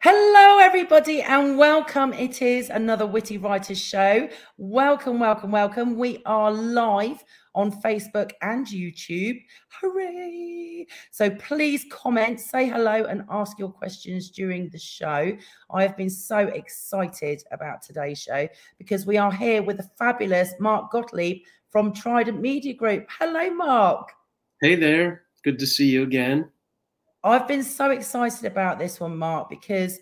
Hello, everybody, and welcome. It is another Witty Writers show. Welcome, welcome, welcome. We are live on Facebook and YouTube. Hooray! So please comment, say hello, and ask your questions during the show. I have been so excited about today's show because we are here with the fabulous Mark Gottlieb from Trident Media Group. Hello, Mark. Hey there. Good to see you again. I've been so excited about this one, Mark, because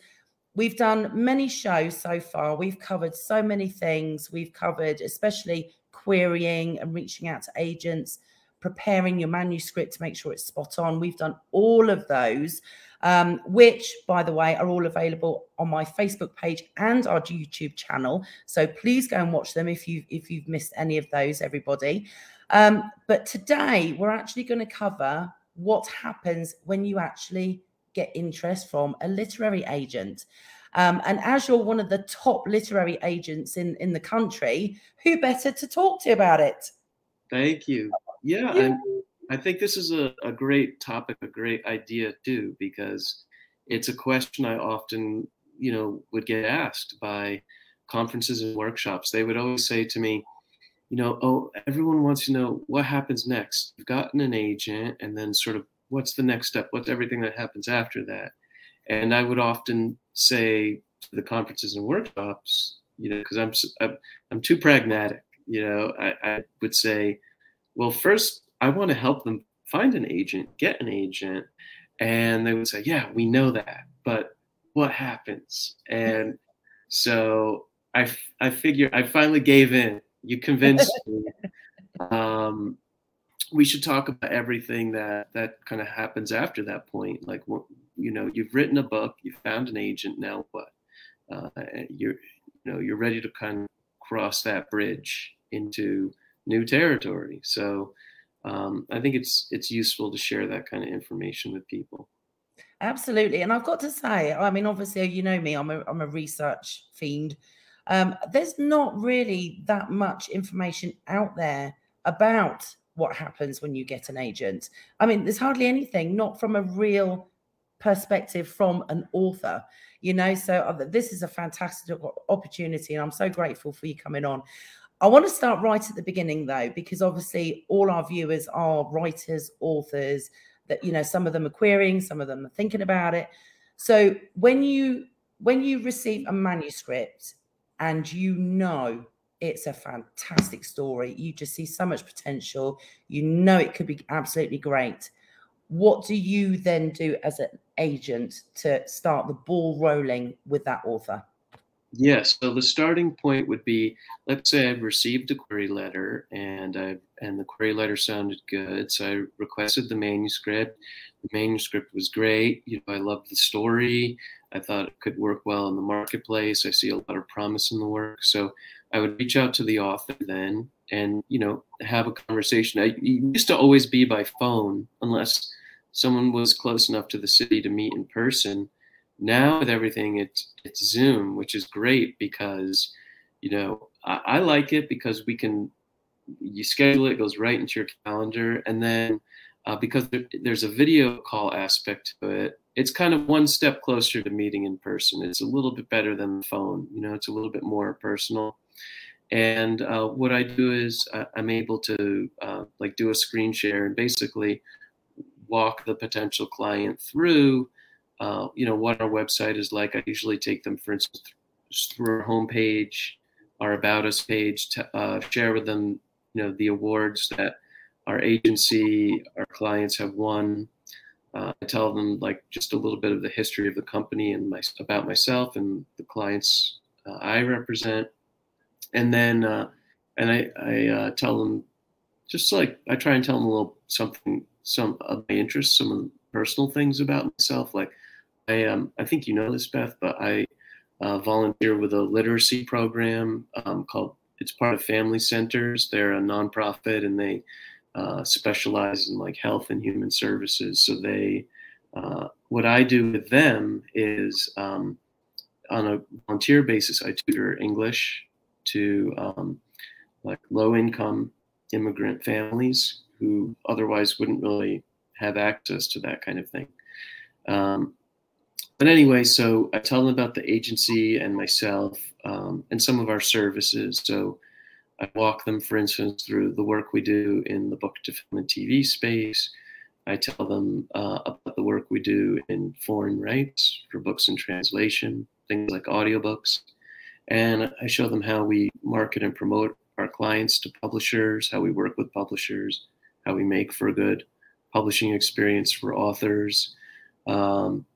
we've done many shows so far. We've covered so many things. We've covered, especially querying and reaching out to agents, preparing your manuscript to make sure it's spot on. We've done all of those, um, which, by the way, are all available on my Facebook page and our YouTube channel. So please go and watch them if you if you've missed any of those, everybody. Um, but today we're actually going to cover what happens when you actually get interest from a literary agent. Um, and as you're one of the top literary agents in, in the country, who better to talk to about it? Thank you. Yeah, yeah. I think this is a, a great topic, a great idea too, because it's a question I often, you know, would get asked by conferences and workshops. They would always say to me, you know, oh, everyone wants to know what happens next. You've gotten an agent, and then sort of what's the next step? What's everything that happens after that? And I would often say to the conferences and workshops, you know, because I'm, I'm I'm too pragmatic. You know, I, I would say, well, first I want to help them find an agent, get an agent, and they would say, yeah, we know that, but what happens? And so I I figure I finally gave in you convinced me. Um, we should talk about everything that that kind of happens after that point. Like, you know, you've written a book, you found an agent. Now what? Uh, you're, you know, you're ready to kind of cross that bridge into new territory. So, um, I think it's it's useful to share that kind of information with people. Absolutely, and I've got to say, I mean, obviously, you know me, I'm a I'm a research fiend. Um, there's not really that much information out there about what happens when you get an agent. I mean, there's hardly anything, not from a real perspective from an author, you know. So uh, this is a fantastic opportunity, and I'm so grateful for you coming on. I want to start right at the beginning, though, because obviously all our viewers are writers, authors. That you know, some of them are querying, some of them are thinking about it. So when you when you receive a manuscript and you know it's a fantastic story. You just see so much potential. You know it could be absolutely great. What do you then do as an agent to start the ball rolling with that author? Yes. So the starting point would be, let's say I've received a query letter and I and the query letter sounded good. So I requested the manuscript. The manuscript was great. You know, I loved the story. I thought it could work well in the marketplace. I see a lot of promise in the work. So I would reach out to the author then and, you know, have a conversation. I used to always be by phone unless someone was close enough to the city to meet in person. Now with everything, it's, it's Zoom, which is great because, you know, I, I like it because we can, you schedule it, it goes right into your calendar. And then uh, because there, there's a video call aspect to it, it's kind of one step closer to meeting in person. It's a little bit better than the phone. You know, it's a little bit more personal. And uh, what I do is uh, I'm able to uh, like do a screen share and basically walk the potential client through, uh, you know, what our website is like. I usually take them, for instance, through our homepage, our About Us page, to uh, share with them, you know, the awards that our agency, our clients have won uh, I tell them like just a little bit of the history of the company and my, about myself and the clients uh, I represent, and then uh, and I, I uh, tell them just like I try and tell them a little something some of my interests, some of the personal things about myself. Like I um I think you know this Beth, but I uh, volunteer with a literacy program um, called it's part of Family Centers. They're a nonprofit and they uh, specialize in like health and human services. So they, uh, what I do with them is um, on a volunteer basis, I tutor English to um, like low income immigrant families who otherwise wouldn't really have access to that kind of thing. Um, but anyway, so I tell them about the agency and myself um, and some of our services. So I walk them, for instance, through the work we do in the book to film and TV space. I tell them uh, about the work we do in foreign rights for books and translation, things like audiobooks. And I show them how we market and promote our clients to publishers, how we work with publishers, how we make for a good publishing experience for authors, um,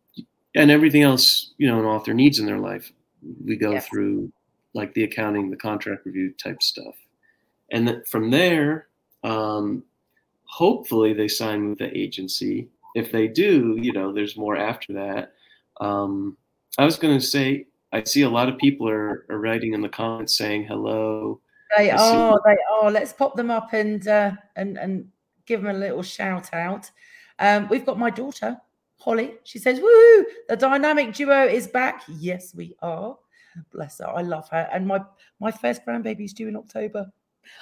and everything else you know an author needs in their life. We go yes. through like the accounting, the contract review type stuff, and then from there, um, hopefully they sign with the agency. If they do, you know, there's more after that. Um, I was going to say, I see a lot of people are, are writing in the comments saying hello. They are, they are. Let's pop them up and uh, and and give them a little shout out. Um, we've got my daughter Holly. She says, "Woo! The dynamic duo is back." Yes, we are. Bless her. I love her. And my my first grandbaby is due in October.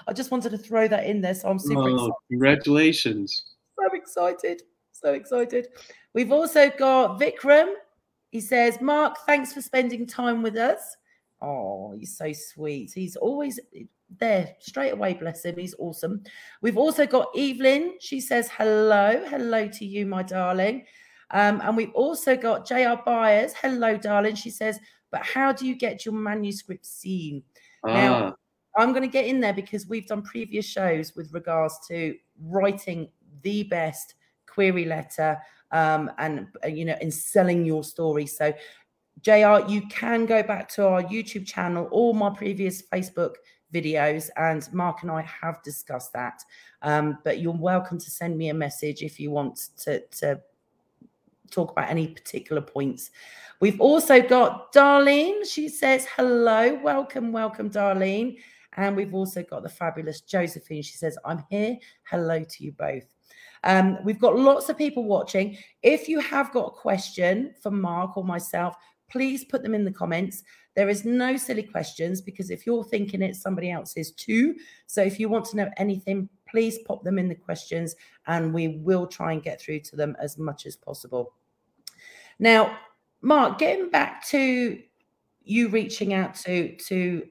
I just wanted to throw that in there, so I'm super oh, excited. Congratulations! So excited, so excited. We've also got Vikram. He says, "Mark, thanks for spending time with us." Oh, he's so sweet. He's always there straight away. Bless him. He's awesome. We've also got Evelyn. She says, "Hello, hello to you, my darling." Um, and we've also got JR Byers. Hello, darling. She says, but how do you get your manuscript seen? Ah. Now, I'm going to get in there because we've done previous shows with regards to writing the best query letter um, and, uh, you know, in selling your story. So, JR, you can go back to our YouTube channel or my previous Facebook videos, and Mark and I have discussed that. Um, but you're welcome to send me a message if you want to, to talk about any particular points. We've also got Darlene. She says, hello, welcome, welcome, Darlene. And we've also got the fabulous Josephine. She says, I'm here. Hello to you both. Um, we've got lots of people watching. If you have got a question for Mark or myself, please put them in the comments. There is no silly questions because if you're thinking it, somebody else is too. So if you want to know anything, please pop them in the questions and we will try and get through to them as much as possible. Now, Mark, getting back to you reaching out to to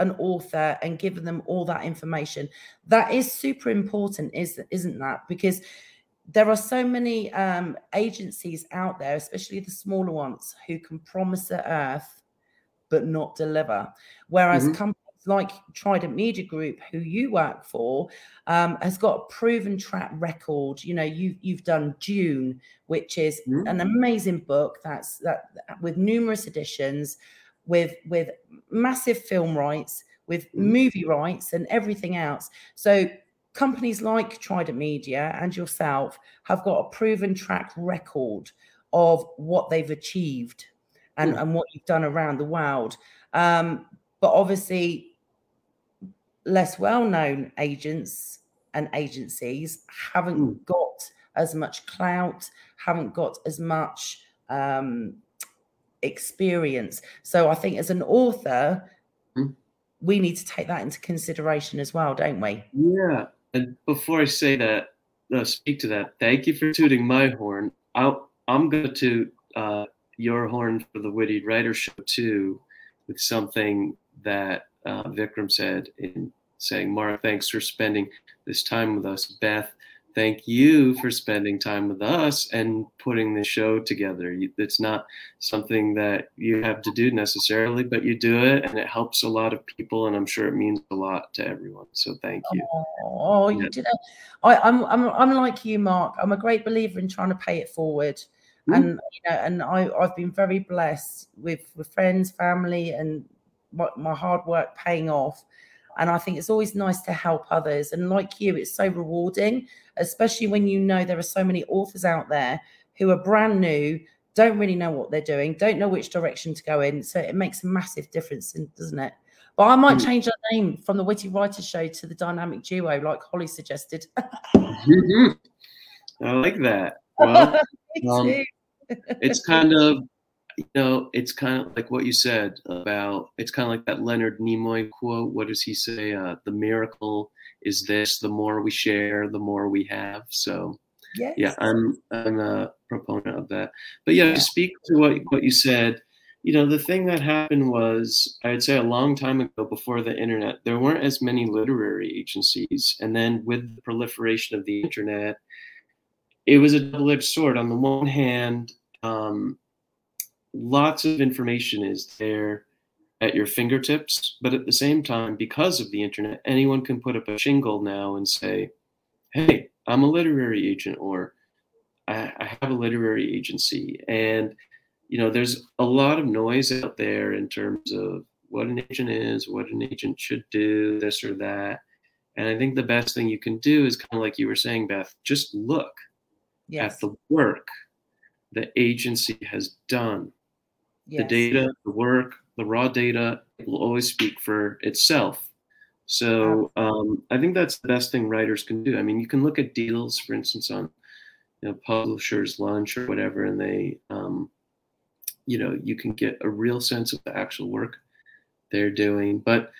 an author and giving them all that information, that is super important, is isn't that? Because there are so many um, agencies out there, especially the smaller ones, who can promise the earth but not deliver. Whereas mm-hmm. companies like Trident Media Group, who you work for, um, has got a proven track record. You know, you you've done Dune, which is mm-hmm. an amazing book that's that with numerous editions, with with massive film rights, with mm-hmm. movie rights, and everything else. So companies like Trident Media and yourself have got a proven track record of what they've achieved and, mm. and what you've done around the world. Um, but obviously, less well known agents and agencies haven't mm. got as much clout, haven't got as much um, experience. So I think as an author, mm. we need to take that into consideration as well, don't we? Yeah. And before I say that, uh, speak to that, thank you for tooting my horn. i am going to uh, your horn for the Witty Writer Show too, with something that uh, Vikram said in saying, Mark, thanks for spending this time with us. Beth, thank you for spending time with us and putting the show together. It's not something that you have to do necessarily, but you do it and it helps a lot of people. And I'm sure it means a lot to everyone. So thank you. Oh, you did it. I, I'm, I'm, I'm like you, Mark. I'm a great believer in trying to pay it forward. Mm. And you know, and I, I've been very blessed with with friends, family, and my, my hard work paying off. And I think it's always nice to help others. And like you, it's so rewarding, especially when you know there are so many authors out there who are brand new, don't really know what they're doing, don't know which direction to go in. So it makes a massive difference, doesn't it? But I might mm. change the name from the Witty Writer Show to the Dynamic Duo, like Holly suggested. mm-hmm. I like that. Well, um, it's kind of you know, it's kind of like what you said about it's kind of like that Leonard Nimoy quote. What does he say? Uh, the miracle is this: the more we share, the more we have. So, yes. yeah, I'm I'm uh, proponent of that. But yeah, yeah. to speak to what what you said, you know, the thing that happened was, I'd say a long time ago before the internet, there weren't as many literary agencies. And then with the proliferation of the internet, it was a double edged sword. On the one hand, um, lots of information is there at your fingertips. But at the same time, because of the internet, anyone can put up a shingle now and say, hey, I'm a literary agent or I, I have a literary agency. And you know, there's a lot of noise out there in terms of what an agent is, what an agent should do, this or that. And I think the best thing you can do is kind of like you were saying, Beth, just look yes. at the work the agency has done. The data, the work, the raw data will always speak for itself. So um, I think that's the best thing writers can do. I mean, you can look at deals, for instance, on you know, Publishers Lunch or whatever, and they um, you know you can get a real sense of the actual work they're doing but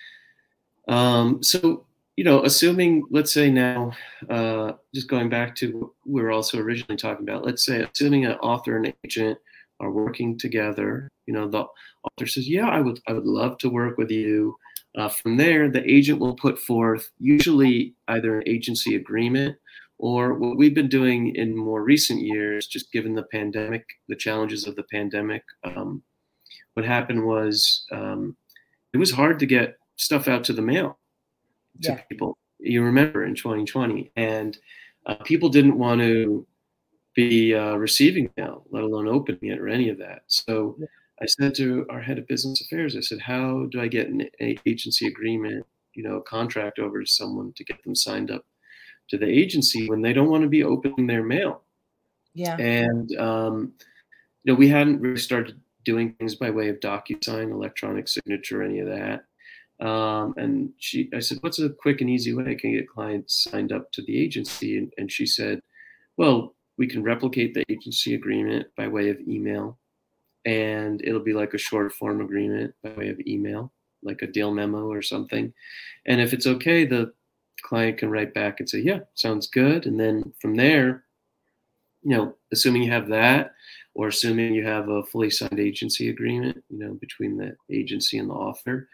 um, so you know assuming let's say now uh, just going back to what we were also originally talking about let's say assuming an author and agent are working together you know the author says yeah i would i would love to work with you uh, from there the agent will put forth usually either an agency agreement or what we've been doing in more recent years, just given the pandemic, the challenges of the pandemic, um, what happened was um, it was hard to get stuff out to the mail to yeah. people. You remember in 2020, and uh, people didn't want to be uh, receiving mail, let alone opening it or any of that. So. I said to our head of business affairs, I said, "How do I get an agency agreement, you know, a contract over to someone to get them signed up to the agency when they don't want to be opening their mail. Yeah. And um, you know, we hadn't really started doing things by way of DocuSign, electronic signature, any of that. Um, and she, I said, "What's a quick and easy way I can get clients signed up to the agency?" And, and she said, "Well, we can replicate the agency agreement by way of email, and it'll be like a short form agreement by way of email, like a deal memo or something. And if it's okay, the client can write back and say, yeah, sounds good. And then from there, you know, assuming you have that, or assuming you have a fully signed agency agreement, you know, between the agency and the author,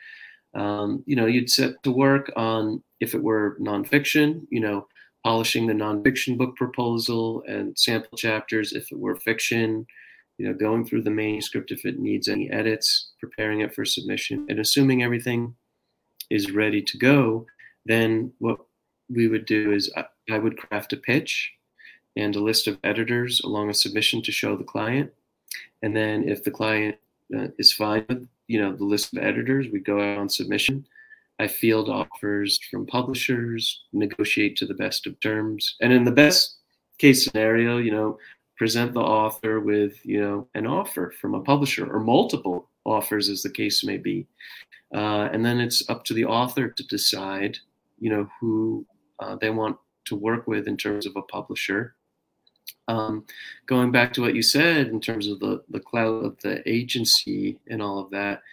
um, you know, you'd set to work on if it were nonfiction, you know, polishing the nonfiction book proposal and sample chapters. If it were fiction, you know, going through the manuscript if it needs any edits, preparing it for submission, and assuming everything is ready to go, then what we would do is I, I would craft a pitch and a list of editors along a submission to show the client. And then if the client uh, is fine with you know the list of editors, we go out on submission. I field offers from publishers, negotiate to the best of terms, and in the best case scenario, you know, present the author with you know an offer from a publisher or multiple offers, as the case may be. Uh, and then it's up to the author to decide you know who uh, they want to work with in terms of a publisher. Um, going back to what you said in terms of the the cloud of the agency and all of that,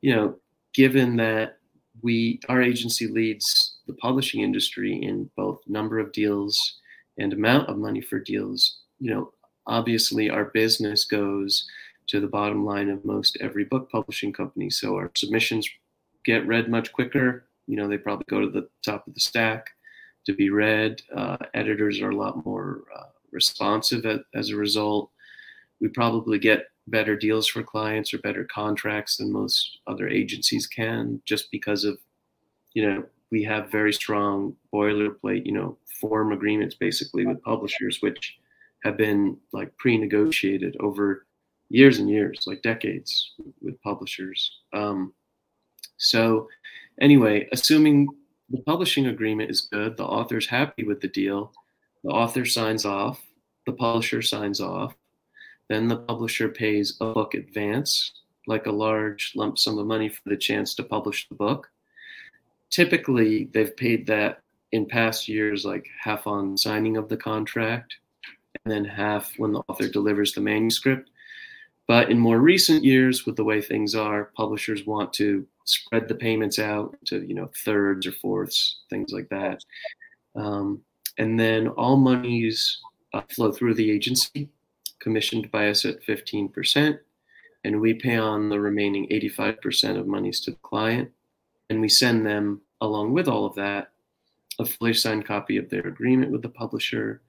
you know, given that we our agency leads the publishing industry in both number of deals and amount of money for deals, you know, obviously our business goes to the bottom line of most every book publishing company. So our submissions get read much quicker you know they probably go to the top of the stack to be read. Uh, editors are a lot more uh, responsive at, as a result. We probably get better deals for clients or better contracts than most other agencies can, just because of you know we have very strong boilerplate you know form agreements basically with publishers, which have been like pre-negotiated over years and years, like decades with publishers. Um, so Anyway, assuming the publishing agreement is good, the author's happy with the deal, the author signs off, the publisher signs off, then the publisher pays a book advance, like a large lump sum of money for the chance to publish the book. Typically, they've paid that in past years, like half on signing of the contract, then half when the author delivers the manuscript. But in more recent years, with the way things are, publishers want to spread the payments out to you know thirds or fourths, things like that. Um, and then all monies uh, flow through the agency commissioned by us at 15%, and we pay on the remaining 85% of monies to the client. And we send them, along with all of that, a fully signed copy of their agreement with the publisher,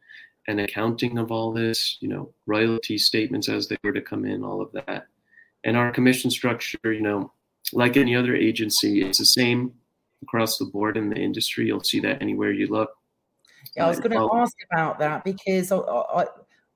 an accounting of all this, you know, royalty statements as they were to come in, all of that. And our commission structure, you know, like any other agency, it's the same across the board in the industry. You'll see that anywhere you look. Yeah, I was going to ask about that because I, I,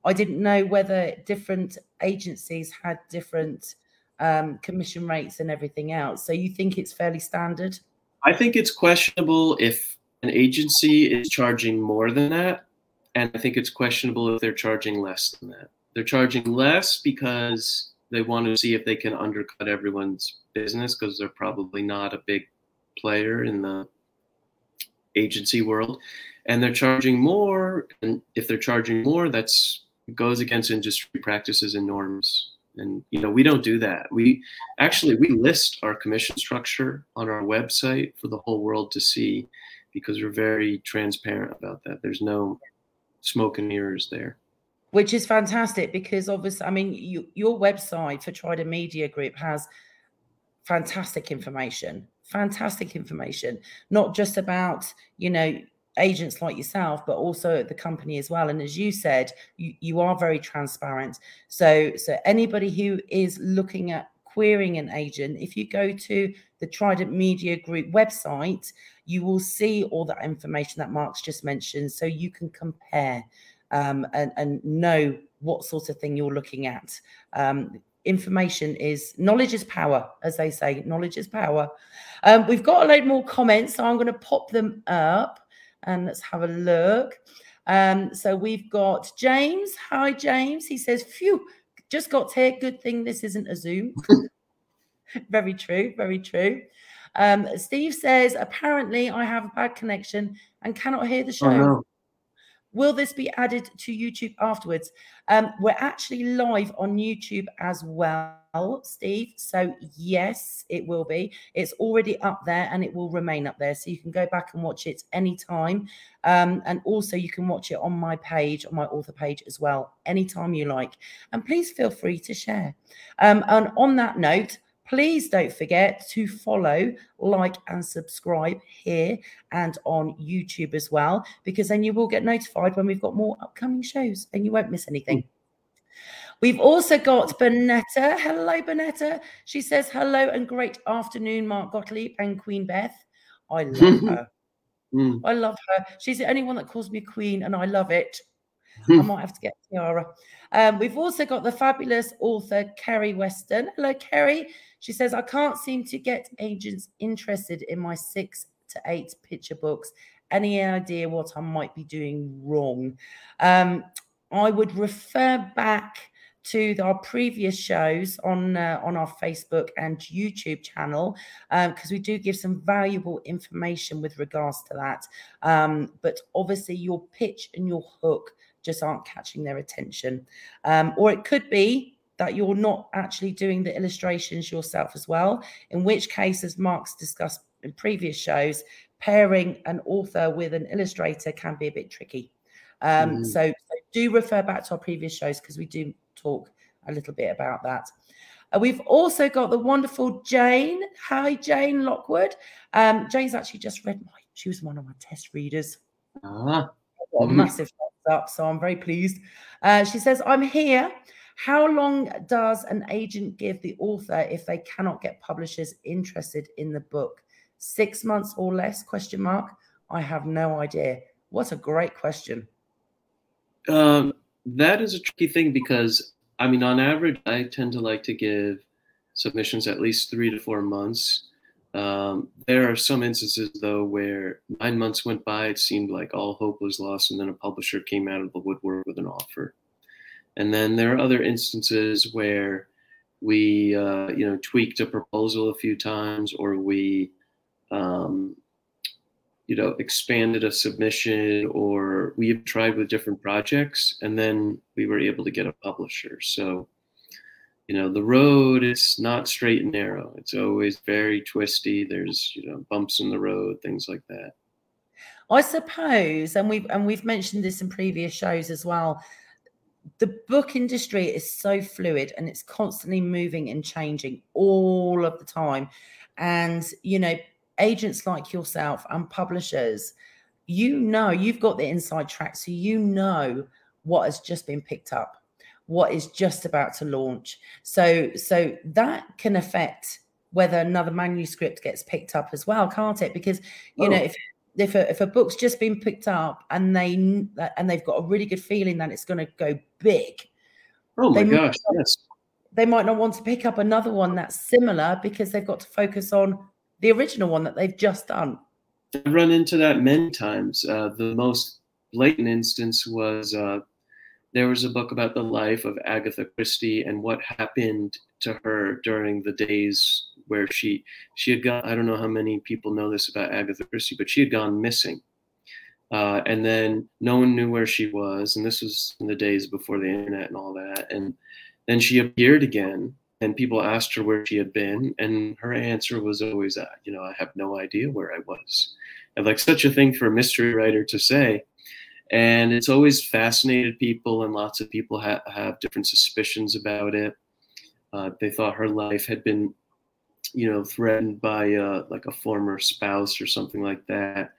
I didn't know whether different agencies had different um, commission rates and everything else. So you think it's fairly standard? I think it's questionable if an agency is charging more than that and I think it's questionable if they're charging less than that. They're charging less because they want to see if they can undercut everyone's business because they're probably not a big player in the agency world. And they're charging more. And if they're charging more, that's goes against industry practices and norms. And you know, we don't do that. We actually we list our commission structure on our website for the whole world to see because we're very transparent about that. There's no smoke and mirrors there. Which is fantastic because obviously, I mean, you, your website for Trident Media Group has fantastic information, fantastic information, not just about, you know, agents like yourself, but also the company as well. And as you said, you, you are very transparent. So, so anybody who is looking at querying an agent, if you go to the Trident Media Group website, you will see all that information that Mark's just mentioned. So you can compare um, and, and know what sort of thing you're looking at. Um, information is knowledge is power, as they say. Knowledge is power. Um, we've got a load more comments, so I'm going to pop them up and let's have a look. Um, so we've got James. Hi, James. He says, "Phew, just got here. Good thing this isn't a Zoom." very true. Very true. Um, Steve says, apparently I have a bad connection and cannot hear the oh, show. Oh, no. Will this be added to YouTube afterwards? Um, we're actually live on YouTube as well, Steve. So, yes, it will be. It's already up there and it will remain up there. So, you can go back and watch it anytime. Um, and also, you can watch it on my page, on my author page as well, anytime you like. And please feel free to share. Um, and on that note, Please don't forget to follow, like, and subscribe here and on YouTube as well, because then you will get notified when we've got more upcoming shows and you won't miss anything. We've also got Bonetta. Hello, Bonetta. She says, Hello and great afternoon, Mark Gottlieb and Queen Beth. I love her. Mm. I love her. She's the only one that calls me queen, and I love it. I might have to get Tiara. Um, we've also got the fabulous author Kerry Weston. Hello, Kerry. She says, I can't seem to get agents interested in my six to eight picture books. Any idea what I might be doing wrong? Um, I would refer back to our previous shows on uh, on our Facebook and YouTube channel because um, we do give some valuable information with regards to that. Um, but obviously, your pitch and your hook just aren't catching their attention, um, or it could be that you're not actually doing the illustrations yourself as well, in which case, as Mark's discussed in previous shows, pairing an author with an illustrator can be a bit tricky. Um, mm. so, so, do refer back to our previous shows because we do talk a little bit about that. Uh, we've also got the wonderful Jane. Hi, Jane Lockwood. Um, Jane's actually just read my, she was one of my test readers. Ah. Got a massive thumbs up, so I'm very pleased. Uh, she says, I'm here how long does an agent give the author if they cannot get publishers interested in the book? Six months or less? Question mark. I have no idea. What a great question. Um, that is a tricky thing because I mean, on average, I tend to like to give submissions at least three to four months. Um, there are some instances though where nine months went by, it seemed like all hope was lost, and then a publisher came out of the woodwork with an offer. And then there are other instances where we, uh, you know, tweaked a proposal a few times, or we, um, you know, expanded a submission, or we've tried with different projects, and then we were able to get a publisher. So, you know, the road is not straight and narrow. It's always very twisty. There's, you know, bumps in the road, things like that. I suppose, and we've and we've mentioned this in previous shows as well the book industry is so fluid and it's constantly moving and changing all of the time. And, you know, agents like yourself and publishers, you know, you've got the inside track. So you know what has just been picked up, what is just about to launch. So, so that can affect whether another manuscript gets picked up as well, can't it? Because, you oh. know, if if a, if a book's just been picked up and they and they've got a really good feeling that it's going to go big oh my gosh not, yes. they might not want to pick up another one that's similar because they've got to focus on the original one that they've just done. I've run into that many times. Uh, the most blatant instance was uh, there was a book about the life of agatha christie and what happened to her during the days where she she had gone. I don't know how many people know this about Agatha Christie, but she had gone missing, uh, and then no one knew where she was. And this was in the days before the internet and all that. And then she appeared again, and people asked her where she had been, and her answer was always, "You know, I have no idea where I was." And like such a thing for a mystery writer to say. And it's always fascinated people, and lots of people ha- have different suspicions about it. Uh, they thought her life had been you know, threatened by uh, like a former spouse or something like that.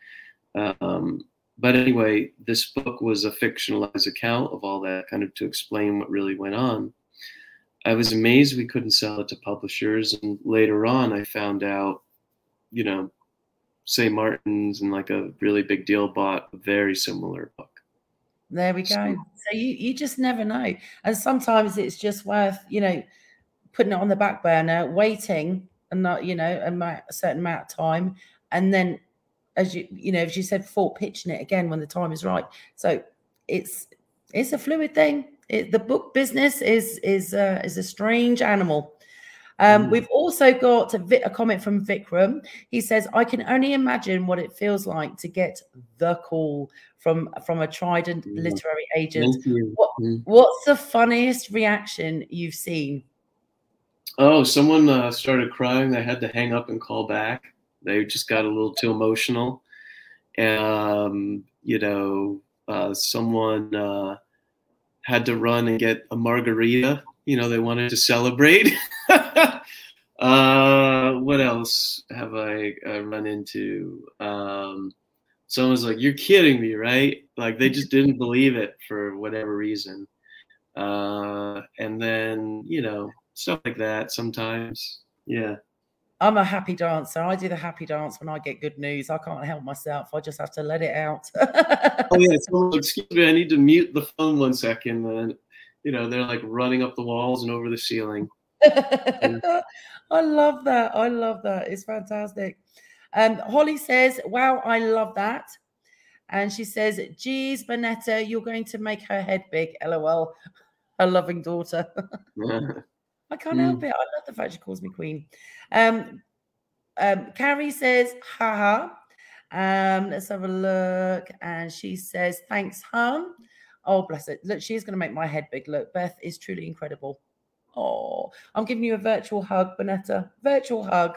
Um, but anyway, this book was a fictionalized account of all that, kind of to explain what really went on. I was amazed we couldn't sell it to publishers, and later on, I found out, you know, St. Martin's and like a really big deal bought a very similar book. There we go. So, so you you just never know, and sometimes it's just worth you know putting it on the back burner, waiting and not you know a, a certain amount of time and then as you you know as you said for pitching it again when the time is right so it's it's a fluid thing it, the book business is is uh, is a strange animal um, mm. We've also got a, a, comment from Vikram. He says, "I can only imagine what it feels like to get the call from from a trident mm. literary agent. What, mm. What's the funniest reaction you've seen?" Oh, someone uh, started crying. They had to hang up and call back. They just got a little too emotional. Um, you know, uh, someone uh, had to run and get a margarita. You know, they wanted to celebrate. uh, what else have I uh, run into? Um, someone's like, "You're kidding me, right?" Like they just didn't believe it for whatever reason. Uh, and then, you know, stuff like that sometimes. Yeah. I'm a happy dancer. I do the happy dance when I get good news. I can't help myself. I just have to let it out. oh yeah, someone, excuse me. I need to mute the phone one second. You know, they're like running up the walls and over the ceiling. I love that. I love that. It's fantastic. Um, Holly says, "Wow, I love that." And she says, "Geez, Bonetta, you're going to make her head big." LOL. Her loving daughter. I can't mm. help it. I love the fact she calls me queen. Um, um, Carrie says, haha. Um, let's have a look. And she says, thanks, hon. Oh, bless it. Look, she's going to make my head big. Look, Beth is truly incredible. Oh, I'm giving you a virtual hug, Bonetta. Virtual hug.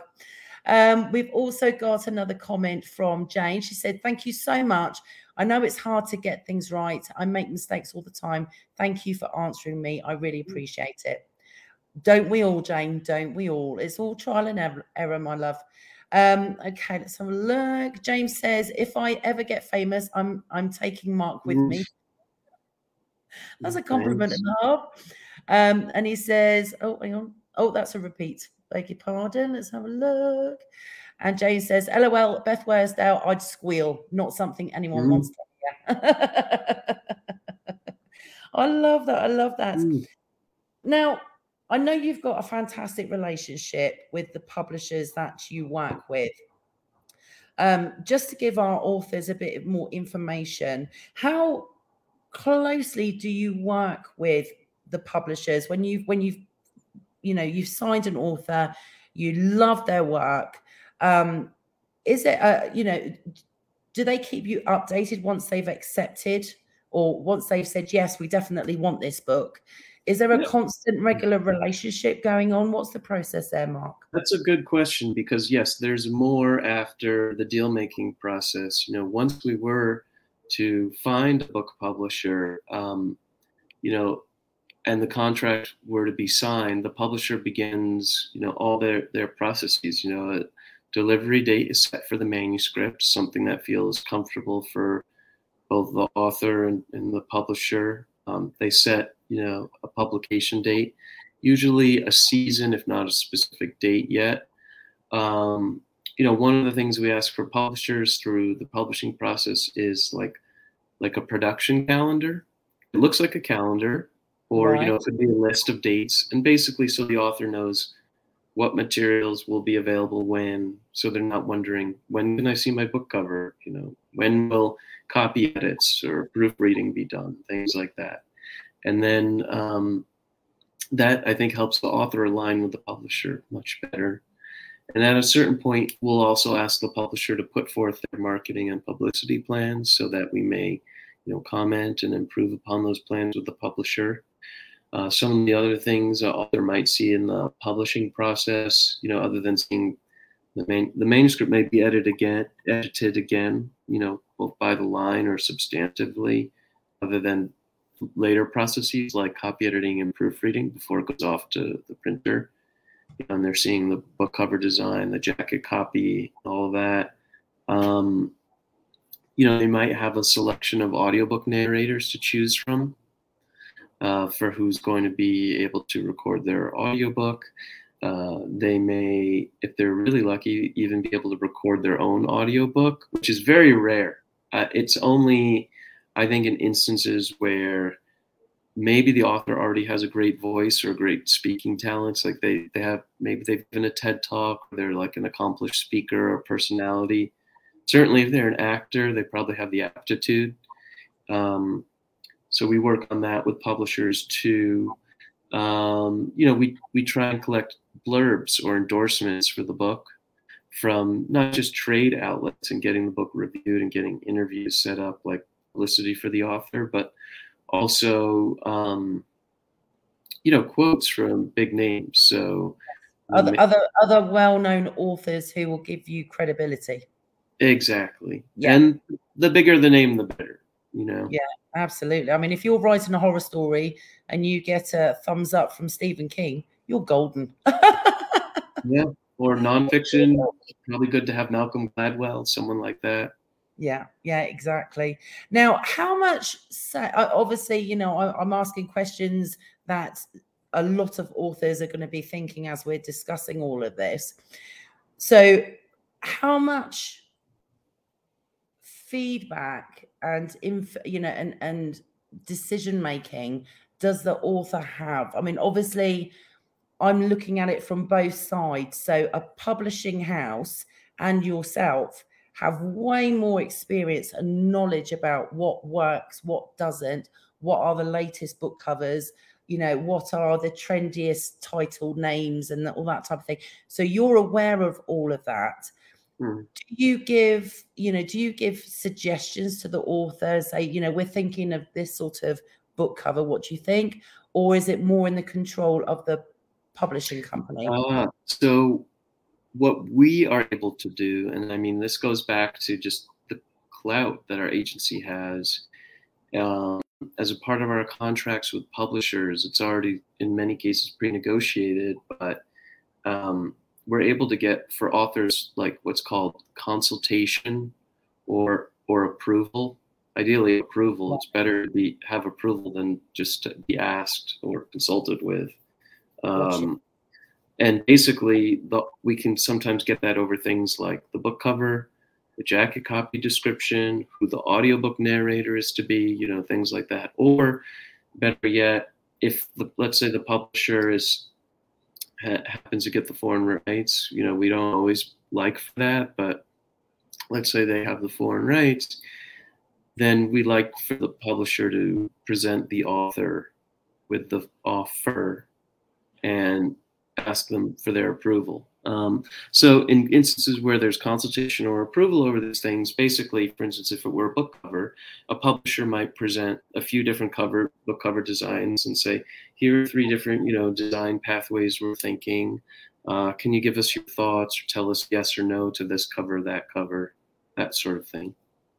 Um, we've also got another comment from Jane. She said, Thank you so much. I know it's hard to get things right. I make mistakes all the time. Thank you for answering me. I really mm. appreciate it. Don't we all, Jane? Don't we all? It's all trial and error, my love. Um, okay, let's have a look. James says, if I ever get famous, I'm I'm taking Mark with me. That's a compliment and a half. Um, and he says, oh, hang on. Oh, that's a repeat. Beg your pardon. Let's have a look. And Jane says, LOL, Beth Worsdell, I'd squeal. Not something anyone mm. wants to hear. I love that. I love that. Mm. Now, I know you've got a fantastic relationship with the publishers that you work with. Um, just to give our authors a bit more information, how closely do you work with the publishers when you've when you've you know you've signed an author, you love their work? Um, is it a, you know do they keep you updated once they've accepted or once they've said yes we definitely want this book is there a yeah. constant, regular relationship going on? What's the process there, Mark? That's a good question because, yes, there's more after the deal making process. You know, once we were to find a book publisher, um, you know, and the contract were to be signed, the publisher begins, you know, all their their processes. You know, a delivery date is set for the manuscript, something that feels comfortable for both the author and, and the publisher. Um, they set, you know, a publication date, usually a season, if not a specific date yet. Um, you know, one of the things we ask for publishers through the publishing process is like like a production calendar. It looks like a calendar, or right. you know, it could be a list of dates, and basically, so the author knows what materials will be available when, so they're not wondering when can I see my book cover. You know, when will copy edits or proofreading be done, things like that, and then um, that I think helps the author align with the publisher much better. And at a certain point, we'll also ask the publisher to put forth their marketing and publicity plans so that we may, you know, comment and improve upon those plans with the publisher. Uh, some of the other things a author might see in the publishing process, you know, other than seeing the main the manuscript may be edited again, edited again, you know, both by the line or substantively, other than later processes like copy editing and proofreading before it goes off to the printer and they're seeing the book cover design, the jacket copy, all of that. Um, you know, they might have a selection of audiobook narrators to choose from uh, for who's going to be able to record their audiobook. Uh, they may, if they're really lucky, even be able to record their own audiobook, which is very rare. Uh, it's only, I think, in instances where maybe the author already has a great voice or great speaking talents like they they have maybe they've given a ted talk or they're like an accomplished speaker or personality. Certainly if they're an actor they probably have the aptitude. Um, so we work on that with publishers too. Um, you know we we try and collect blurbs or endorsements for the book from not just trade outlets and getting the book reviewed and getting interviews set up like publicity for the author but also um, you know quotes from big names so other other other well-known authors who will give you credibility. Exactly. Yeah. and the bigger the name the better you know? Yeah absolutely. I mean if you're writing a horror story and you get a thumbs up from stephen king you're golden. Yeah or nonfiction probably good to have malcolm gladwell someone like that yeah yeah exactly. Now how much obviously you know i'm asking questions that a lot of authors are going to be thinking as we're discussing all of this. So how much feedback and you know and and decision making does the author have? I mean obviously i'm looking at it from both sides. So a publishing house and yourself have way more experience and knowledge about what works, what doesn't, what are the latest book covers, you know, what are the trendiest title names and all that type of thing. So you're aware of all of that. Mm. Do you give, you know, do you give suggestions to the authors? Say, you know, we're thinking of this sort of book cover. What do you think? Or is it more in the control of the publishing company? Uh, so what we are able to do, and I mean, this goes back to just the clout that our agency has. Um, as a part of our contracts with publishers, it's already in many cases pre-negotiated, but um, we're able to get for authors like what's called consultation or or approval. Ideally, approval. It's better to have approval than just to be asked or consulted with. Um, and basically the, we can sometimes get that over things like the book cover the jacket copy description who the audiobook narrator is to be you know things like that. Or better yet if the, let's say the publisher is ha, happens to get the foreign rights you know we don't always like that but let's say they have the foreign rights then we like for the publisher to present the author with the offer and ask them for their approval. Um, so, in instances where there's consultation or approval over these things, basically, for instance, if it were a book cover, a publisher might present a few different cover book cover designs and say, "Here are three different, you know, design pathways we're thinking. Uh, can you give us your thoughts or tell us yes or no to this cover, that cover, that sort of thing?"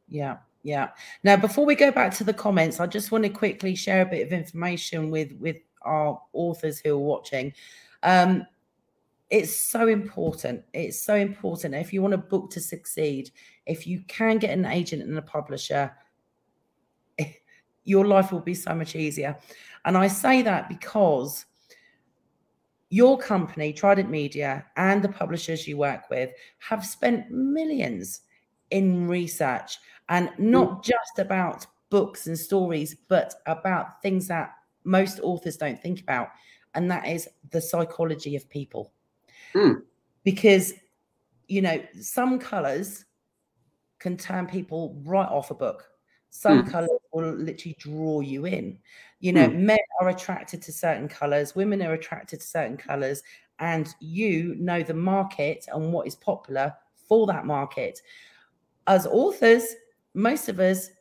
Yeah, Yeah. Now, before we go back to the comments, I just want to quickly share a bit of information with with our authors who are watching. Um, it's so important. It's so important. If you want a book to succeed, if you can get an agent and a publisher, your life will be so much easier. And I say that because your company, Trident Media, and the publishers you work with have spent millions in research and not mm. just about books and stories, but about things that most authors don't think about. And that is the psychology of people. Mm. Because, you know, some colors can turn people right off a book. Some mm. colors will literally draw you in. You know, mm. men are attracted to certain colors, women are attracted to certain colors, and you know the market and what is popular for that market. As authors, most of us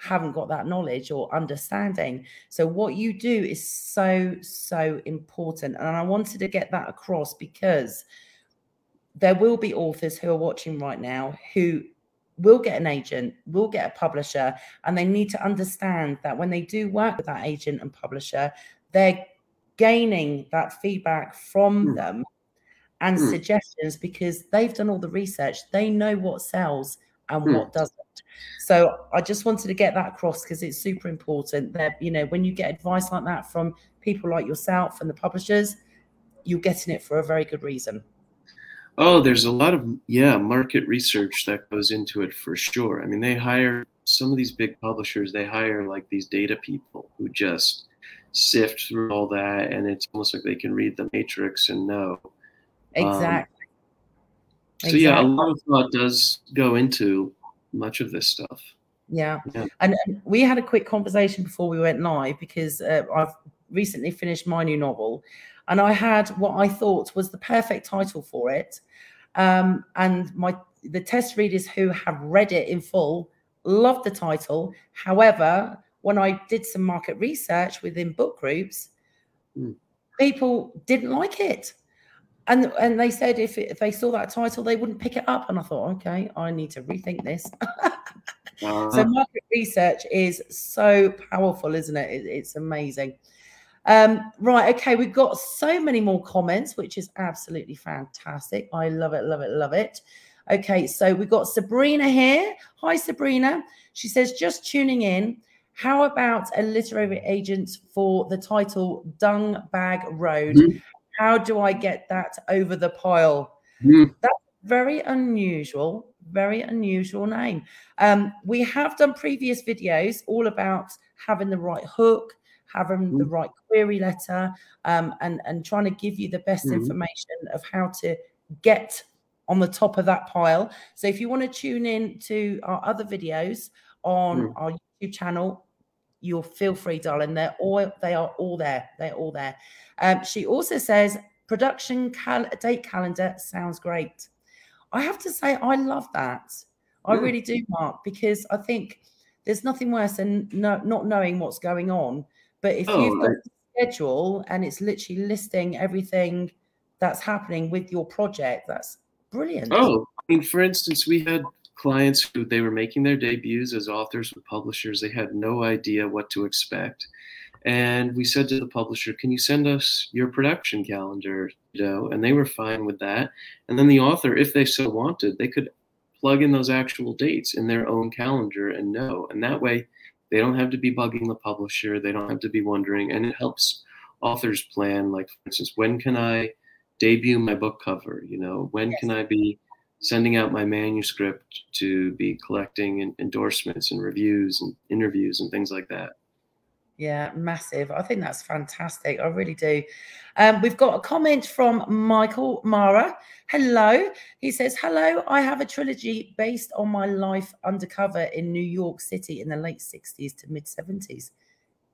haven't got that knowledge or understanding. So, what you do is so, so important. And I wanted to get that across because there will be authors who are watching right now who will get an agent, will get a publisher, and they need to understand that when they do work with that agent and publisher, they're gaining that feedback from mm. them and mm. suggestions because they've done all the research. They know what sells and mm. what doesn't. So I just wanted to get that across because it's super important that, you know, when you get advice like that from people like yourself and the publishers, you're getting it for a very good reason. Oh, there's a lot of, yeah, market research that goes into it for sure. I mean, they hire some of these big publishers, they hire like these data people who just sift through all that. And it's almost like they can read the matrix and know. Exactly. Um, so, exactly. yeah, a lot of thought does go into much of this stuff. Yeah. yeah. And, we had a quick conversation before we went live because uh, I've recently finished my new novel and I had what I thought was the perfect title for it. Um, and my the test readers who have read it in full loved the title. However, when I did some market research within book groups, mm. people didn't like it and and they said if, it, if they saw that title they wouldn't pick it up. And i thought okay i need to rethink this. Uh-huh. so market research is so powerful isn't it, it it's amazing. Um, right okay we've got so many more comments which is absolutely fantastic. I love it love it love it. Okay so we've got sabrina here. Hi sabrina. She says just tuning in. How about a literary agent for the title dung bag road? Mm-hmm how do I get that over the pile? Mm. That's very unusual, very unusual name. Um, we have done previous videos all about having the right hook, having mm. the right query letter, um, and and trying to give you the best mm. information of how to get on the top of that pile. So if you want to tune in to our other videos on mm. our YouTube channel, you'll feel free, darling. They're all they are all there. They're all there. Um, she also says production cal- date calendar sounds great. I have to say, I love that. I yeah. really do, Mark, because I think there's nothing worse than no, not knowing what's going on. But if oh, you've got a schedule and it's literally listing everything that's happening with your project, that's brilliant. Oh, I mean, for instance, we had clients who they were making their debuts as authors with publishers. They had no idea what to expect. And we said to the publisher, "Can you send us your production calendar?" You know, and they were fine with that. And then the author, if they so wanted, they could plug in those actual dates in their own calendar and know. And that way, they don't have to be bugging the publisher. They don't have to be wondering, and it helps authors plan. Like, for instance, when can I debut my book cover? You know, when yes. can I be sending out my manuscript to be collecting endorsements and reviews and interviews and things like that. Yeah, massive. I think that's fantastic. I really do. Um, we've got a comment from Michael Mara. Hello. He says, Hello, I have a trilogy based on my life undercover in New York City in the late 60s to mid 70s.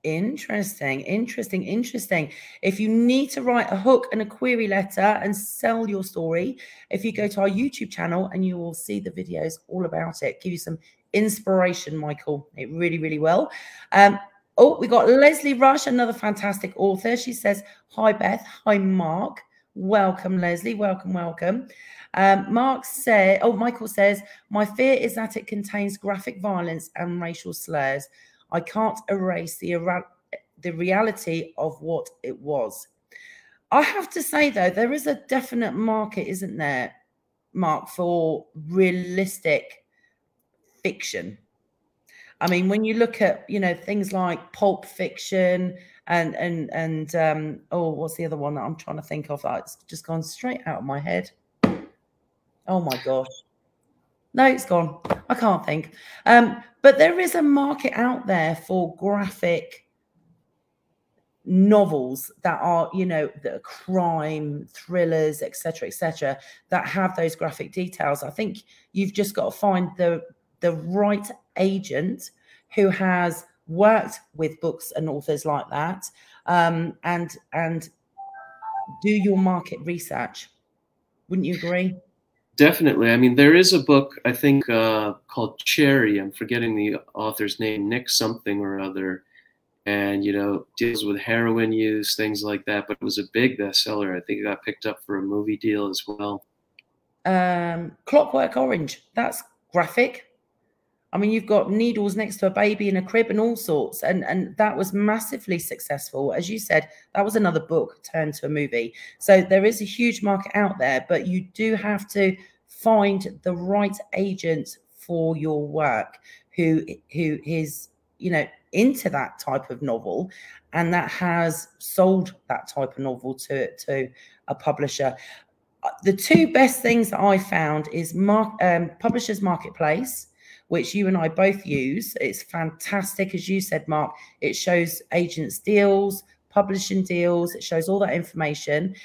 Interesting, interesting, interesting. If you need to write a hook and a query letter and sell your story, if you go to our YouTube channel and you will see the videos all about it, give you some inspiration, Michael. It really, really will. Um, Oh, we got Leslie Rush, another fantastic author. She says, Hi, Beth. Hi, Mark. Welcome, Leslie. Welcome, welcome. Um, Mark said, oh, Michael says, my fear is that it contains graphic violence and racial slurs. I can't erase the, the reality of what it was. I have to say, though, there is a definite market, isn't there, Mark, for realistic fiction. I mean, when you look at, you know, things like pulp fiction and and and um, oh, what's the other one that I'm trying to think of? That's just gone straight out of my head. Oh my gosh. No, it's gone. I can't think. Um, but there is a market out there for graphic novels that are, you know, the crime thrillers, etc., etc., that have those graphic details. I think you've just got to find the the right agent who has worked with books and authors like that, um, and and do your market research. Wouldn't you agree? Definitely. I mean, there is a book I think uh, called Cherry. I'm forgetting the author's name, Nick something or other, and you know deals with heroin use, things like that. But it was a big bestseller. I think it got picked up for a movie deal as well. Um, Clockwork Orange. That's graphic. I mean, you've got needles next to a baby in a crib and all sorts, and and that was massively successful. As you said, that was another book turned to a movie. So there is a huge market out there, but you do have to find the right agent for your work who who is you know into that type of novel and that has sold that type of novel to to a publisher uh, the two best things that i found is mark um, publishers marketplace which you and I both use. It's fantastic. As you said, Mark, it shows agents' deals, publishing deals, it shows all that information.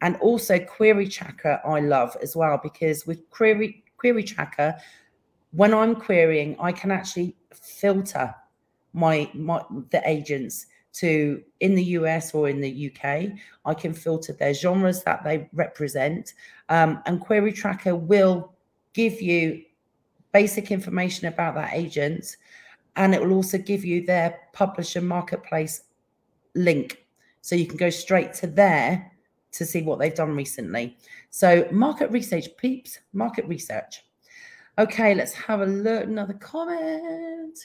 And also Query Tracker, I love as well, because with Query, Query Tracker, when I'm querying, I can actually filter my, my the agents to in the US or in the UK. I can filter their genres that they represent, um, and Query Tracker will give you basic information about that agent, and it will also give you their publisher marketplace link. So you can go straight to there to see what they've done recently. So market research, peeps, market research. Okay, let's have a look. Another comment.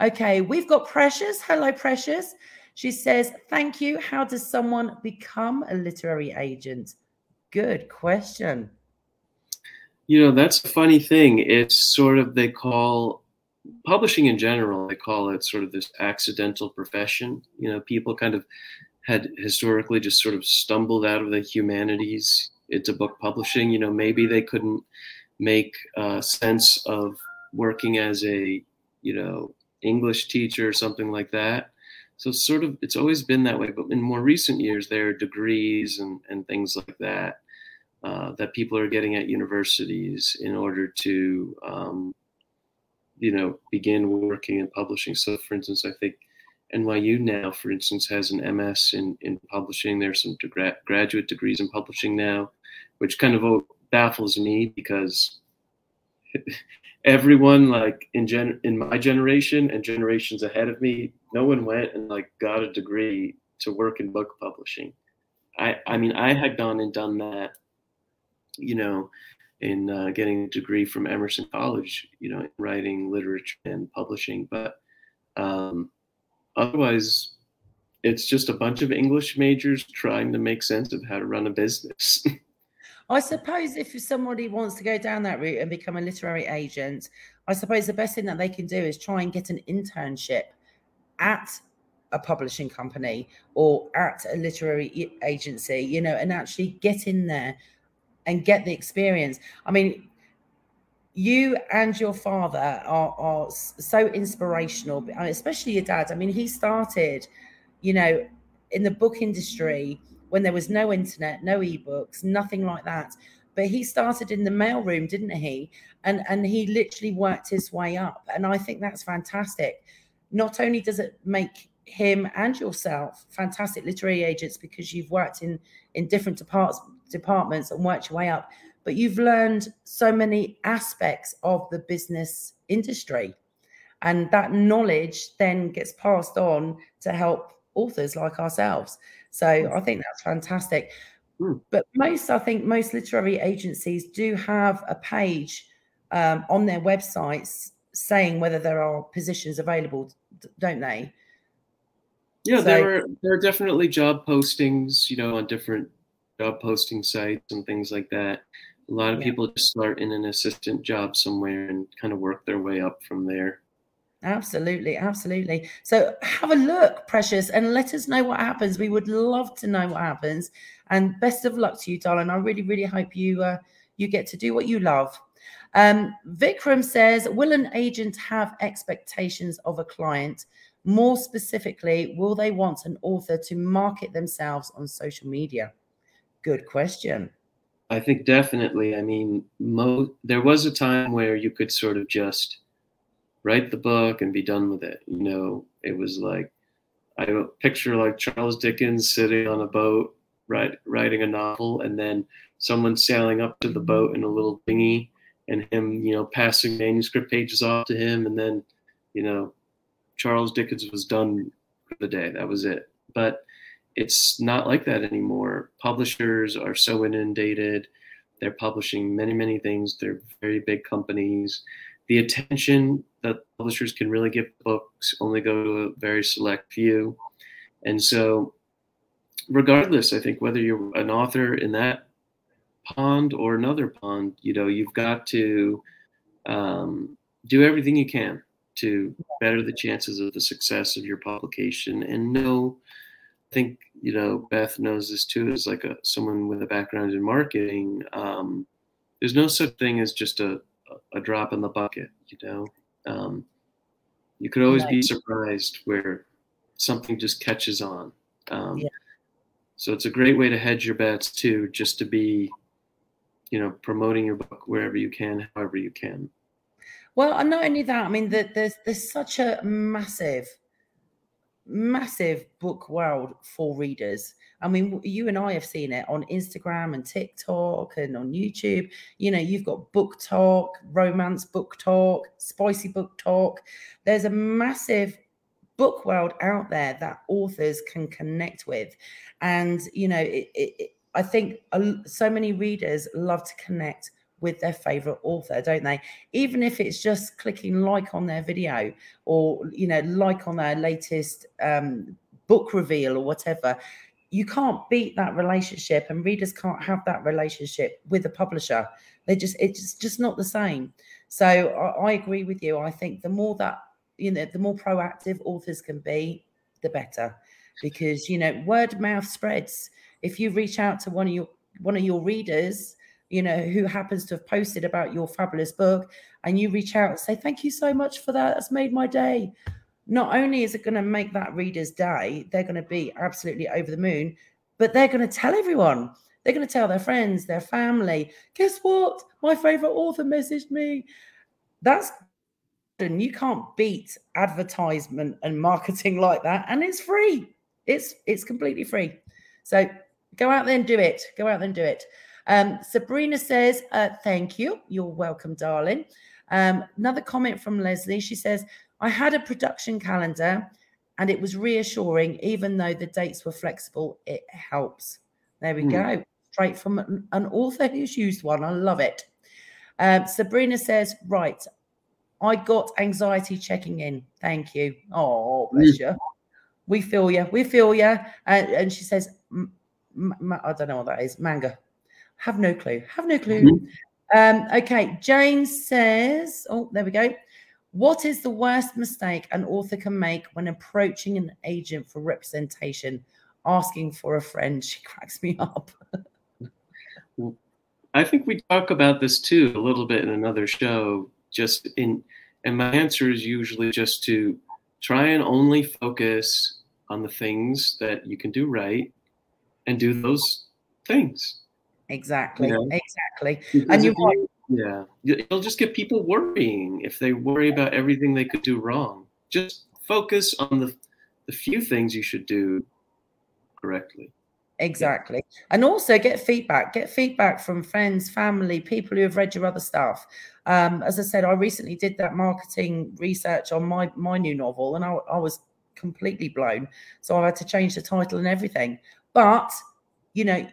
Okay, we've got Precious. Hello, Precious. She says, Thank you. How does someone become a literary agent? Good question. You know, that's a funny thing. It's sort of, they call publishing in general, they call it sort of this accidental profession. You know, people kind of had historically just sort of stumbled out of the humanities into book publishing. You know, maybe they couldn't make uh, sense of working as a, you know, English teacher or something like that. So sort of, it's always been that way. But in more recent years, there are degrees and, and things like that uh, that people are getting at universities in order to, um, you know, begin working in publishing. So, for instance, I think NYU now, for instance, has an MS in, in publishing. There's some gra- graduate degrees in publishing now, which kind of baffles me because everyone like in gen in my generation and generations ahead of me, no one went and like got a degree to work in book publishing. I I mean I had gone and done that you know, in uh, getting a degree from Emerson College, you know, in writing, literature, and publishing. But um, otherwise, it's just a bunch of English majors trying to make sense of how to run a business. I suppose if somebody wants to go down that route and become a literary agent, I suppose the best thing that they can do is try and get an internship at a publishing company or at a literary agency, you know, and actually get in there and get the experience. I mean, you and your father are, are so inspirational, especially your dad. I mean, he started, you know, in the book industry when there was no internet, no ebooks, nothing like that. But he started in the mailroom, didn't he? And and he literally worked his way up. And I think that's fantastic. Not only does it make him and yourself fantastic literary agents because you've worked in in different departments departments and worked your way up. But you've learned so many aspects of the business industry. And that knowledge then gets passed on to help authors like ourselves. So i think that's fantastic. Hmm. But most, I think, most literary agencies do have a page um, on their websites saying whether there are positions available, don't they? Yeah, so, there are there are definitely job postings, you know, on different job posting sites and things like that. A lot of yeah. people just start in an assistant job somewhere and kind of work their way up from there. Absolutely, absolutely. So have a look, Precious, and let us know what happens. We would love to know what happens. And best of luck to you, darling. I really, really hope you uh, you get to do what you love. Um, Vikram says, will an agent have expectations of a client? More specifically, will they want an author to market themselves on social media? Good question. I think definitely. I mean, mo- there was a time where you could sort of just write the book and be done with it. You know, it was like I picture like Charles Dickens sitting on a boat, writing a novel, and then someone sailing up to the boat in a little dinghy, and him, you know, passing manuscript pages off to him, and then, you know, Charles Dickens was done for the day. That was it. But it's not like that anymore. Publishers are so inundated. They're publishing many, many things. They're very big companies the attention that publishers can really give books only go to a very select few. And so, regardless, I think whether you're an author in that pond or another pond, you know, you've got to um, do everything you can to better the chances of the success of your publication. And know, I think you know Beth knows this too, as like a someone with a background in marketing. Um, there's no such thing as just a a drop in the bucket. You know, um, you could always right. be surprised where something just catches on. Um, yeah. So it's a great way to hedge your bets too, just to be, you know, promoting your book wherever you can, however you can. Well, and not only that, I mean, the, there's there's such a massive, massive book world for readers. I mean, you and I have seen it on Instagram and TikTok and on YouTube. You know, you've got BookTok, romance BookTok, spicy BookTok. There's a massive book world out there that authors can connect with. And, you know, it, it, I think so many readers love to connect with their favorite author, don't they? Even if it's just clicking like on their video or, you know, like on their latest um, book reveal or whatever you can't beat that relationship and readers can't have that relationship with a publisher. They just it's just not the same. So I, I, agree with you. I think the more that you know the more proactive authors can be the better because you know word mouth spreads. If you reach out to one of your one of your readers you know who happens to have posted about your fabulous book and you reach out and say thank you so much for that that's made my day not only is it going to make that reader's day, they're going to be absolutely over the moon, but they're going to tell everyone. They're going to tell their friends, their family. Guess what? My favorite author messaged me. That's and you can't beat advertisement and marketing like that, and it's free. It's it's completely free. So go out there and do it. Go out there and do it. Um, Sabrina says, uh, "Thank you. You're welcome, darling." Um, another comment from Leslie. She says, I had a production calendar and it was reassuring, even though the dates were flexible, it helps. There we mm. go. Straight from an author who's used one. I love it. Um, Sabrina says, Right, I got anxiety checking in. Thank you. Oh, bless mm. you. We feel you. We feel you. And, and she says, I don't know what that is. Manga. Have no clue. Have no clue. Mm-hmm. Um, okay. James says, Oh, there we go. What is the worst mistake an author can make when approaching an agent for representation, asking for a friend? She cracks me up. I think we talk about this too a little bit in another show. Just in, and my answer is usually just to try and only focus on the things that you can do right and do those things. Exactly. You know? Exactly. Because and you want yeah, it'll just get people worrying if they worry about everything they could do wrong. Just focus on the the few things you should do correctly. Exactly. And also get feedback. Get feedback from friends, family, people who have read your other stuff. Um, as I said, I recently did that marketing research on my my new novel, and I, I was completely blown. So I had to change the title and everything. But you know,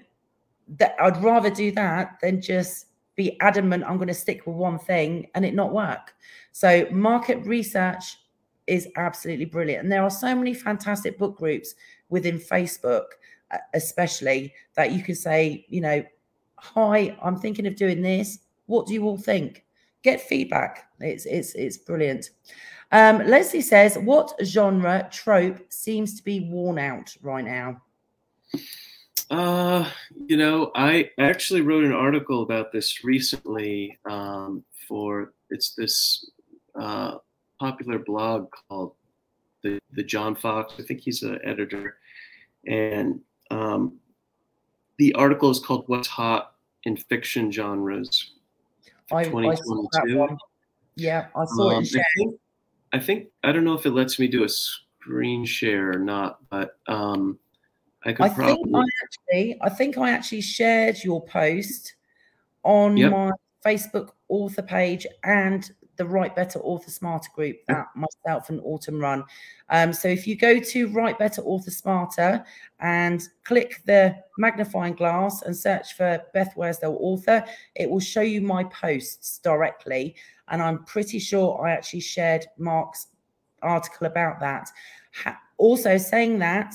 that I'd rather do that than just be adamant I'm going to stick with one thing and it not work. So market research is absolutely brilliant. And there are so many fantastic book groups within Facebook, uh, especially that you can say, you know, hi, I'm thinking of doing this. What do you all think? Get feedback. It's it's it's brilliant. Um, Leslie says, what genre trope seems to be worn out right now? Uh, you know, I actually wrote an article about this recently um, for it's this uh, popular blog called the the John Fox. I think he's an editor, and um, the article is called "What's Hot in Fiction Genres." I, I saw that one. Yeah, I saw um, it. I think, I think I don't know if it lets me do a screen share or not, but um, I I. Think I actually, I think I actually shared your post on yep. my Facebook author page and the Write Better Author Smarter group that myself and Autumn run. Um, so if you go to Write Better Author Smarter and click the magnifying glass and search for Beth Worsdell author, it will show you my posts directly. And I'm pretty sure I actually shared Mark's article about that. Ha- also, saying that,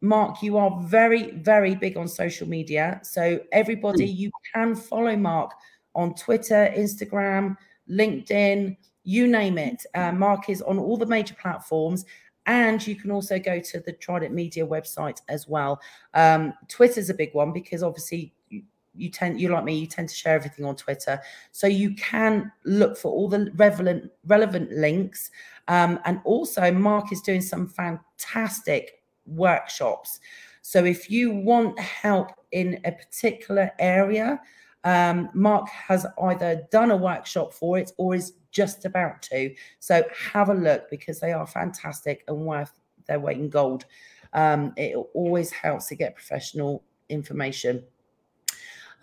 Mark, you are very, very big on social media. So, everybody, hmm. you can follow Mark on Twitter, Instagram, LinkedIn, you name it. Uh, Mark is on all the major platforms. And you can also go to the Trident Media website as well. Um, Twitter's a big one because obviously you, you tend, you like me, you tend to share everything on Twitter. So you can look for all the relevant relevant links. Um, and also, Mark is doing some fantastic workshops. So if you want help in a particular area, um, Mark has either done a workshop for it or is just about to. So have a look because they are fantastic and worth their weight in gold. Um, it always helps to get professional information.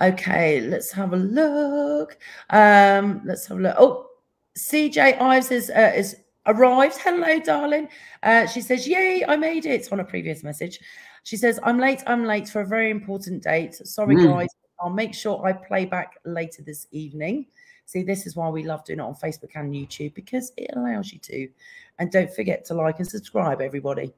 Okay, let's have a look. Um, let's have a look. Oh, CJ Ives is, uh, is arrived. Hello, darling. Uh, she says, Yay, I made it on a previous message. She says, I'm late. I'm late for a very important date. Sorry, mm. guys. I'll make sure I play back later this evening. See, this is why we love doing it on Facebook and YouTube because it allows you to. And don't forget to like and subscribe, everybody.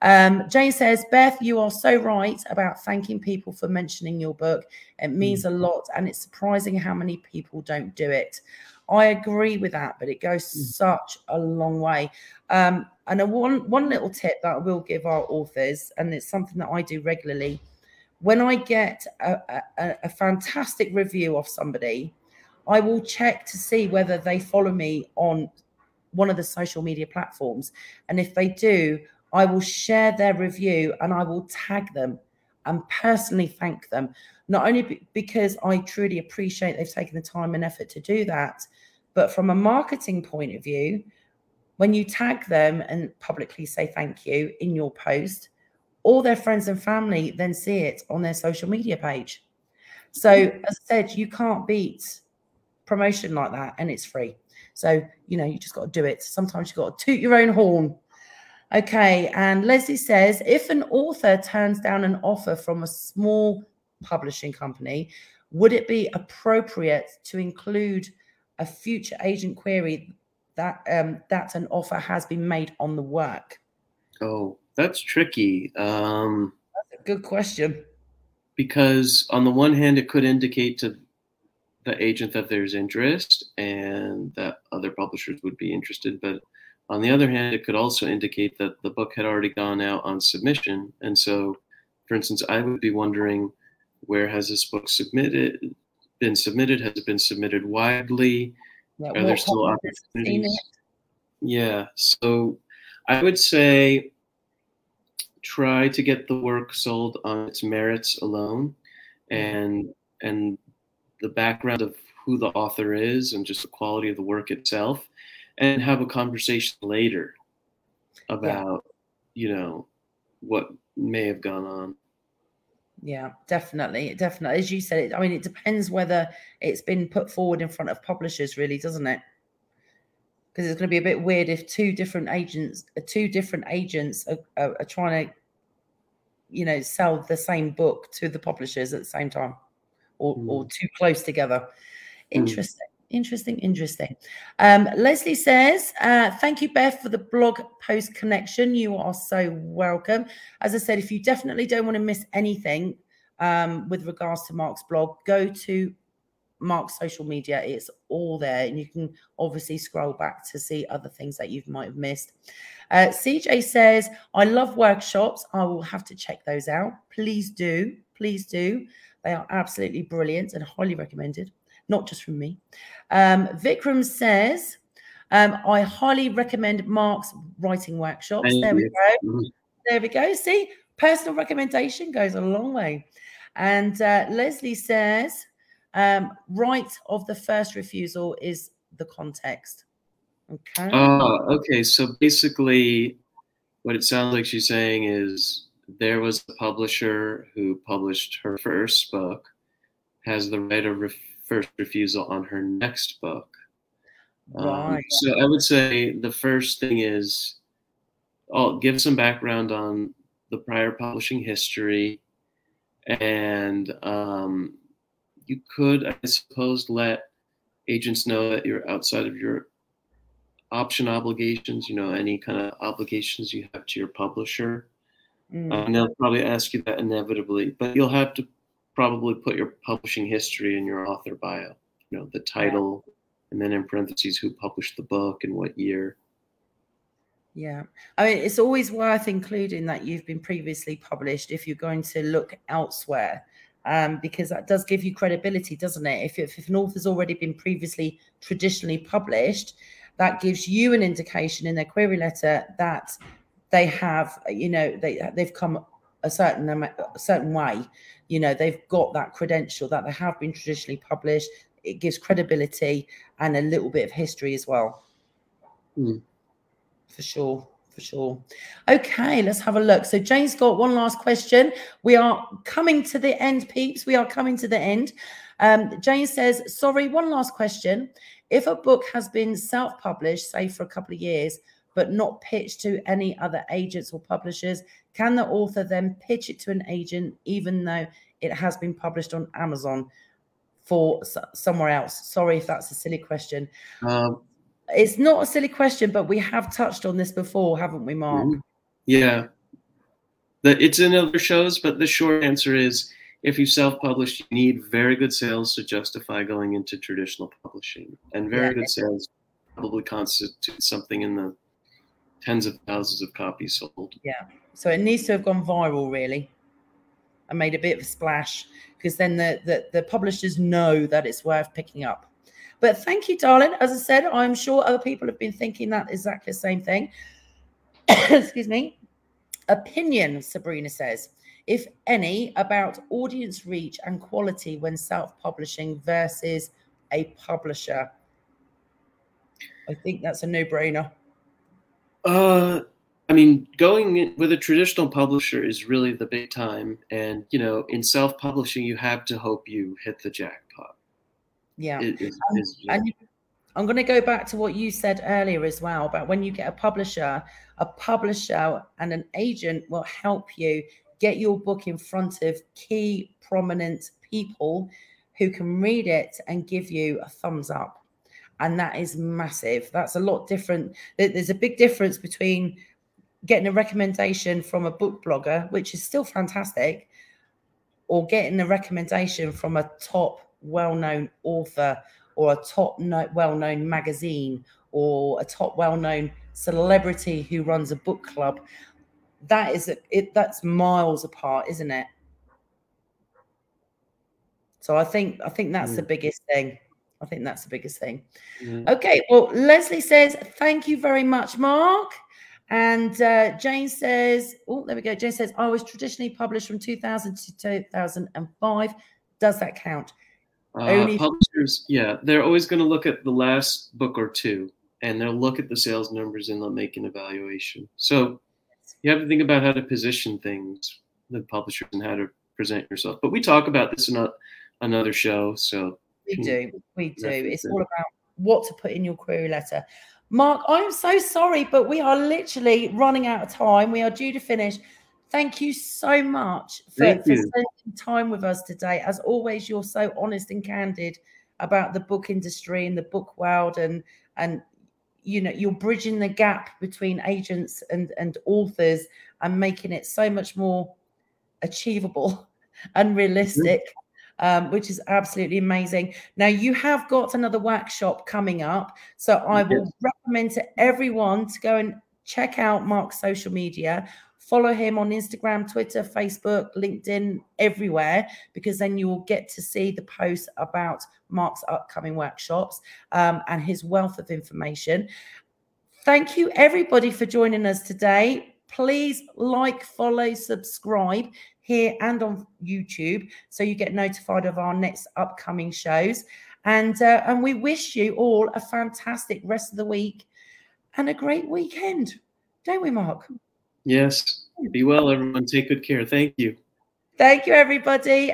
Um, Jane says, Beth, you are so right about thanking people for mentioning your book. It means mm. a lot, and it's surprising how many people don't do it. I agree with that, but it goes mm. such a long way. Um, and a one one little tip that I will give our authors, and it's something that I do regularly when I get a, a, a, fantastic review of somebody, I will check to see whether they follow me on one of the social media platforms. And if they do, I will share their review and I will tag them and personally thank them. Not only because I truly appreciate they've taken the time and effort to do that, but from a marketing point of view, when you tag them and publicly say thank you in your post, all their friends and family then see it on their social media page. So, as I said, you can't beat promotion like that, and it's free. So, you know, you just got to do it. Sometimes you've got to toot your own horn. Okay. And Leslie says if an author turns down an offer from a small publishing company, would it be appropriate to include a future agent query that um, that an offer has been made on the work? Oh, that's tricky. Um, that's a good question. Because on the one hand, it could indicate to the agent that there's interest and that other publishers would be interested. But on the other hand, it could also indicate that the book had already gone out on submission. And so, for instance, I would be wondering where has this book submitted been submitted? Has it been submitted widely? Yeah, Are there still opportunities? Yeah. So I would say try to get the work sold on its merits alone and and the background of who the author is and just the quality of the work itself and have a conversation later about yeah. you know what may have gone on yeah definitely definitely as you said i mean it depends whether it's been put forward in front of publishers really doesn't it because it's going to be a bit weird if two different agents two different agents are, are, are trying to you know, sell the same book to the publishers at the same time or, mm. or too close together. Mm. Interesting. Interesting, interesting. Um, Leslie says, uh, Thank you, Beth, for the blog post connection. You are so welcome. As I said, if you definitely don't want to miss anything um, with regards to Mark's blog, go to Mark's social media. It's all there, and you can obviously scroll back to see other things that you might have missed. Uh, CJ says, I love workshops. I will have to check those out. Please do. Please do. They are absolutely brilliant and highly recommended not just from me. Um, Vikram says, um, I highly recommend Mark's writing workshops. Thank there you. we go. Mm-hmm. There we go. See, personal recommendation goes a long way. And uh, Leslie says, um, right of the first refusal is the context. Okay. Uh, okay. So basically, what it sounds like she's saying is there was a publisher who published her first book, has the right of ref- first refusal on her next book. Um, right. Um, so I would say the first thing is I'll give some background on the prior publishing history, and um, you could, I suppose, let agents know that you're outside of your option obligations. You know, any kind of obligations you have to your publisher. Mm. And they'll probably ask you that inevitably, but you'll have to probably put your publishing history in your author bio, you know, the title, and then in parentheses, who published the book and what year. Yeah. I mean, it's always worth including that you've been previously published if you're going to look elsewhere, um, because that does give you credibility, doesn't it? If, if, if an author's already been previously traditionally published, that gives you an indication in their query letter that they have, you know, they, they've come a certain a certain way you know they've got that credential that they have been traditionally published. It gives credibility and a little bit of history as well. Mm. for sure for sure. Okay let's have a look. So jane's got one last question. We are coming to the end peeps. We are coming to the end. Um, jane says sorry one last question. If a book has been self-published say for a couple of years but not pitched to any other agents or publishers can the author then pitch it to an agent even though it has been published on Amazon for somewhere else? Sorry if that's a silly question. Um, it's not a silly question, but we have touched on this before, haven't we, Mark? Mm-hmm. Yeah. The, it's in other shows, but the short answer is if you self publish, you need very good sales to justify going into traditional publishing. And very yeah. good sales probably constitute something in the tens of thousands of copies sold. Yeah. So it needs to have gone viral, really and made a bit of a splash because then the, the, the publishers know that it's worth picking up. But thank you, darling. As I said, I'm sure other people have been thinking that exactly the same thing. Excuse me. Opinion, Sabrina says, if any, about audience reach and quality when self publishing versus a publisher. I think that's a no brainer. Uh, I mean, going with a traditional publisher is really the big time. And, you know, in self publishing, you have to hope you hit the jackpot. Yeah. It, it, um, and I'm going to go back to what you said earlier as well about when you get a publisher, a publisher and an agent will help you get your book in front of key prominent people who can read it and give you a thumbs up. And that is massive. That's a lot different. There's a big difference between getting a recommendation from a book blogger, which is still fantastic, or getting a recommendation from a top well known author or a top no- well known magazine or a top well known celebrity who runs a book club. That is it that's miles apart, isn't it? So I think I think that's mm. the biggest thing. I think that's the biggest thing. Mm. Okay, well, Leslie says, thank you very much, Mark. And uh, Jane says, oh, there we go. Jane says, I was traditionally published from 2000 to 2005. Does that count? Uh, Only publishers, yeah, they're always going to look at the last book or two, and they'll look at the sales numbers and they'll make an evaluation. So you have to think about how to position things, the publishers, and how to present yourself. But we talk about this in a, another show. So we do, we do. It's all about what to put in your query letter. Mark, I'm so sorry, but we are literally running out of time. We are due to finish. thank you so much for, for spending time with us today. As always, you're so honest and candid about the book industry and the book world and and you know you're bridging the gap between agents and and authors and making it so much more achievable and realistic um, which is absolutely amazing. Now, you have got another workshop coming up. So I will recommend to everyone to go and check out Mark's social media. Follow him on Instagram, Twitter, Facebook, LinkedIn, everywhere, because then you will get to see the posts about Mark's upcoming workshops um, and his wealth of information. Thank you, everybody, for joining us today. Please like, follow, subscribe here and on YouTube, so you get notified of our next upcoming shows. And uh, and we wish you all a fantastic rest of the week and a great weekend, don't we, Mark? Yes. Be well, everyone. Take good care. Thank you. Thank you, everybody.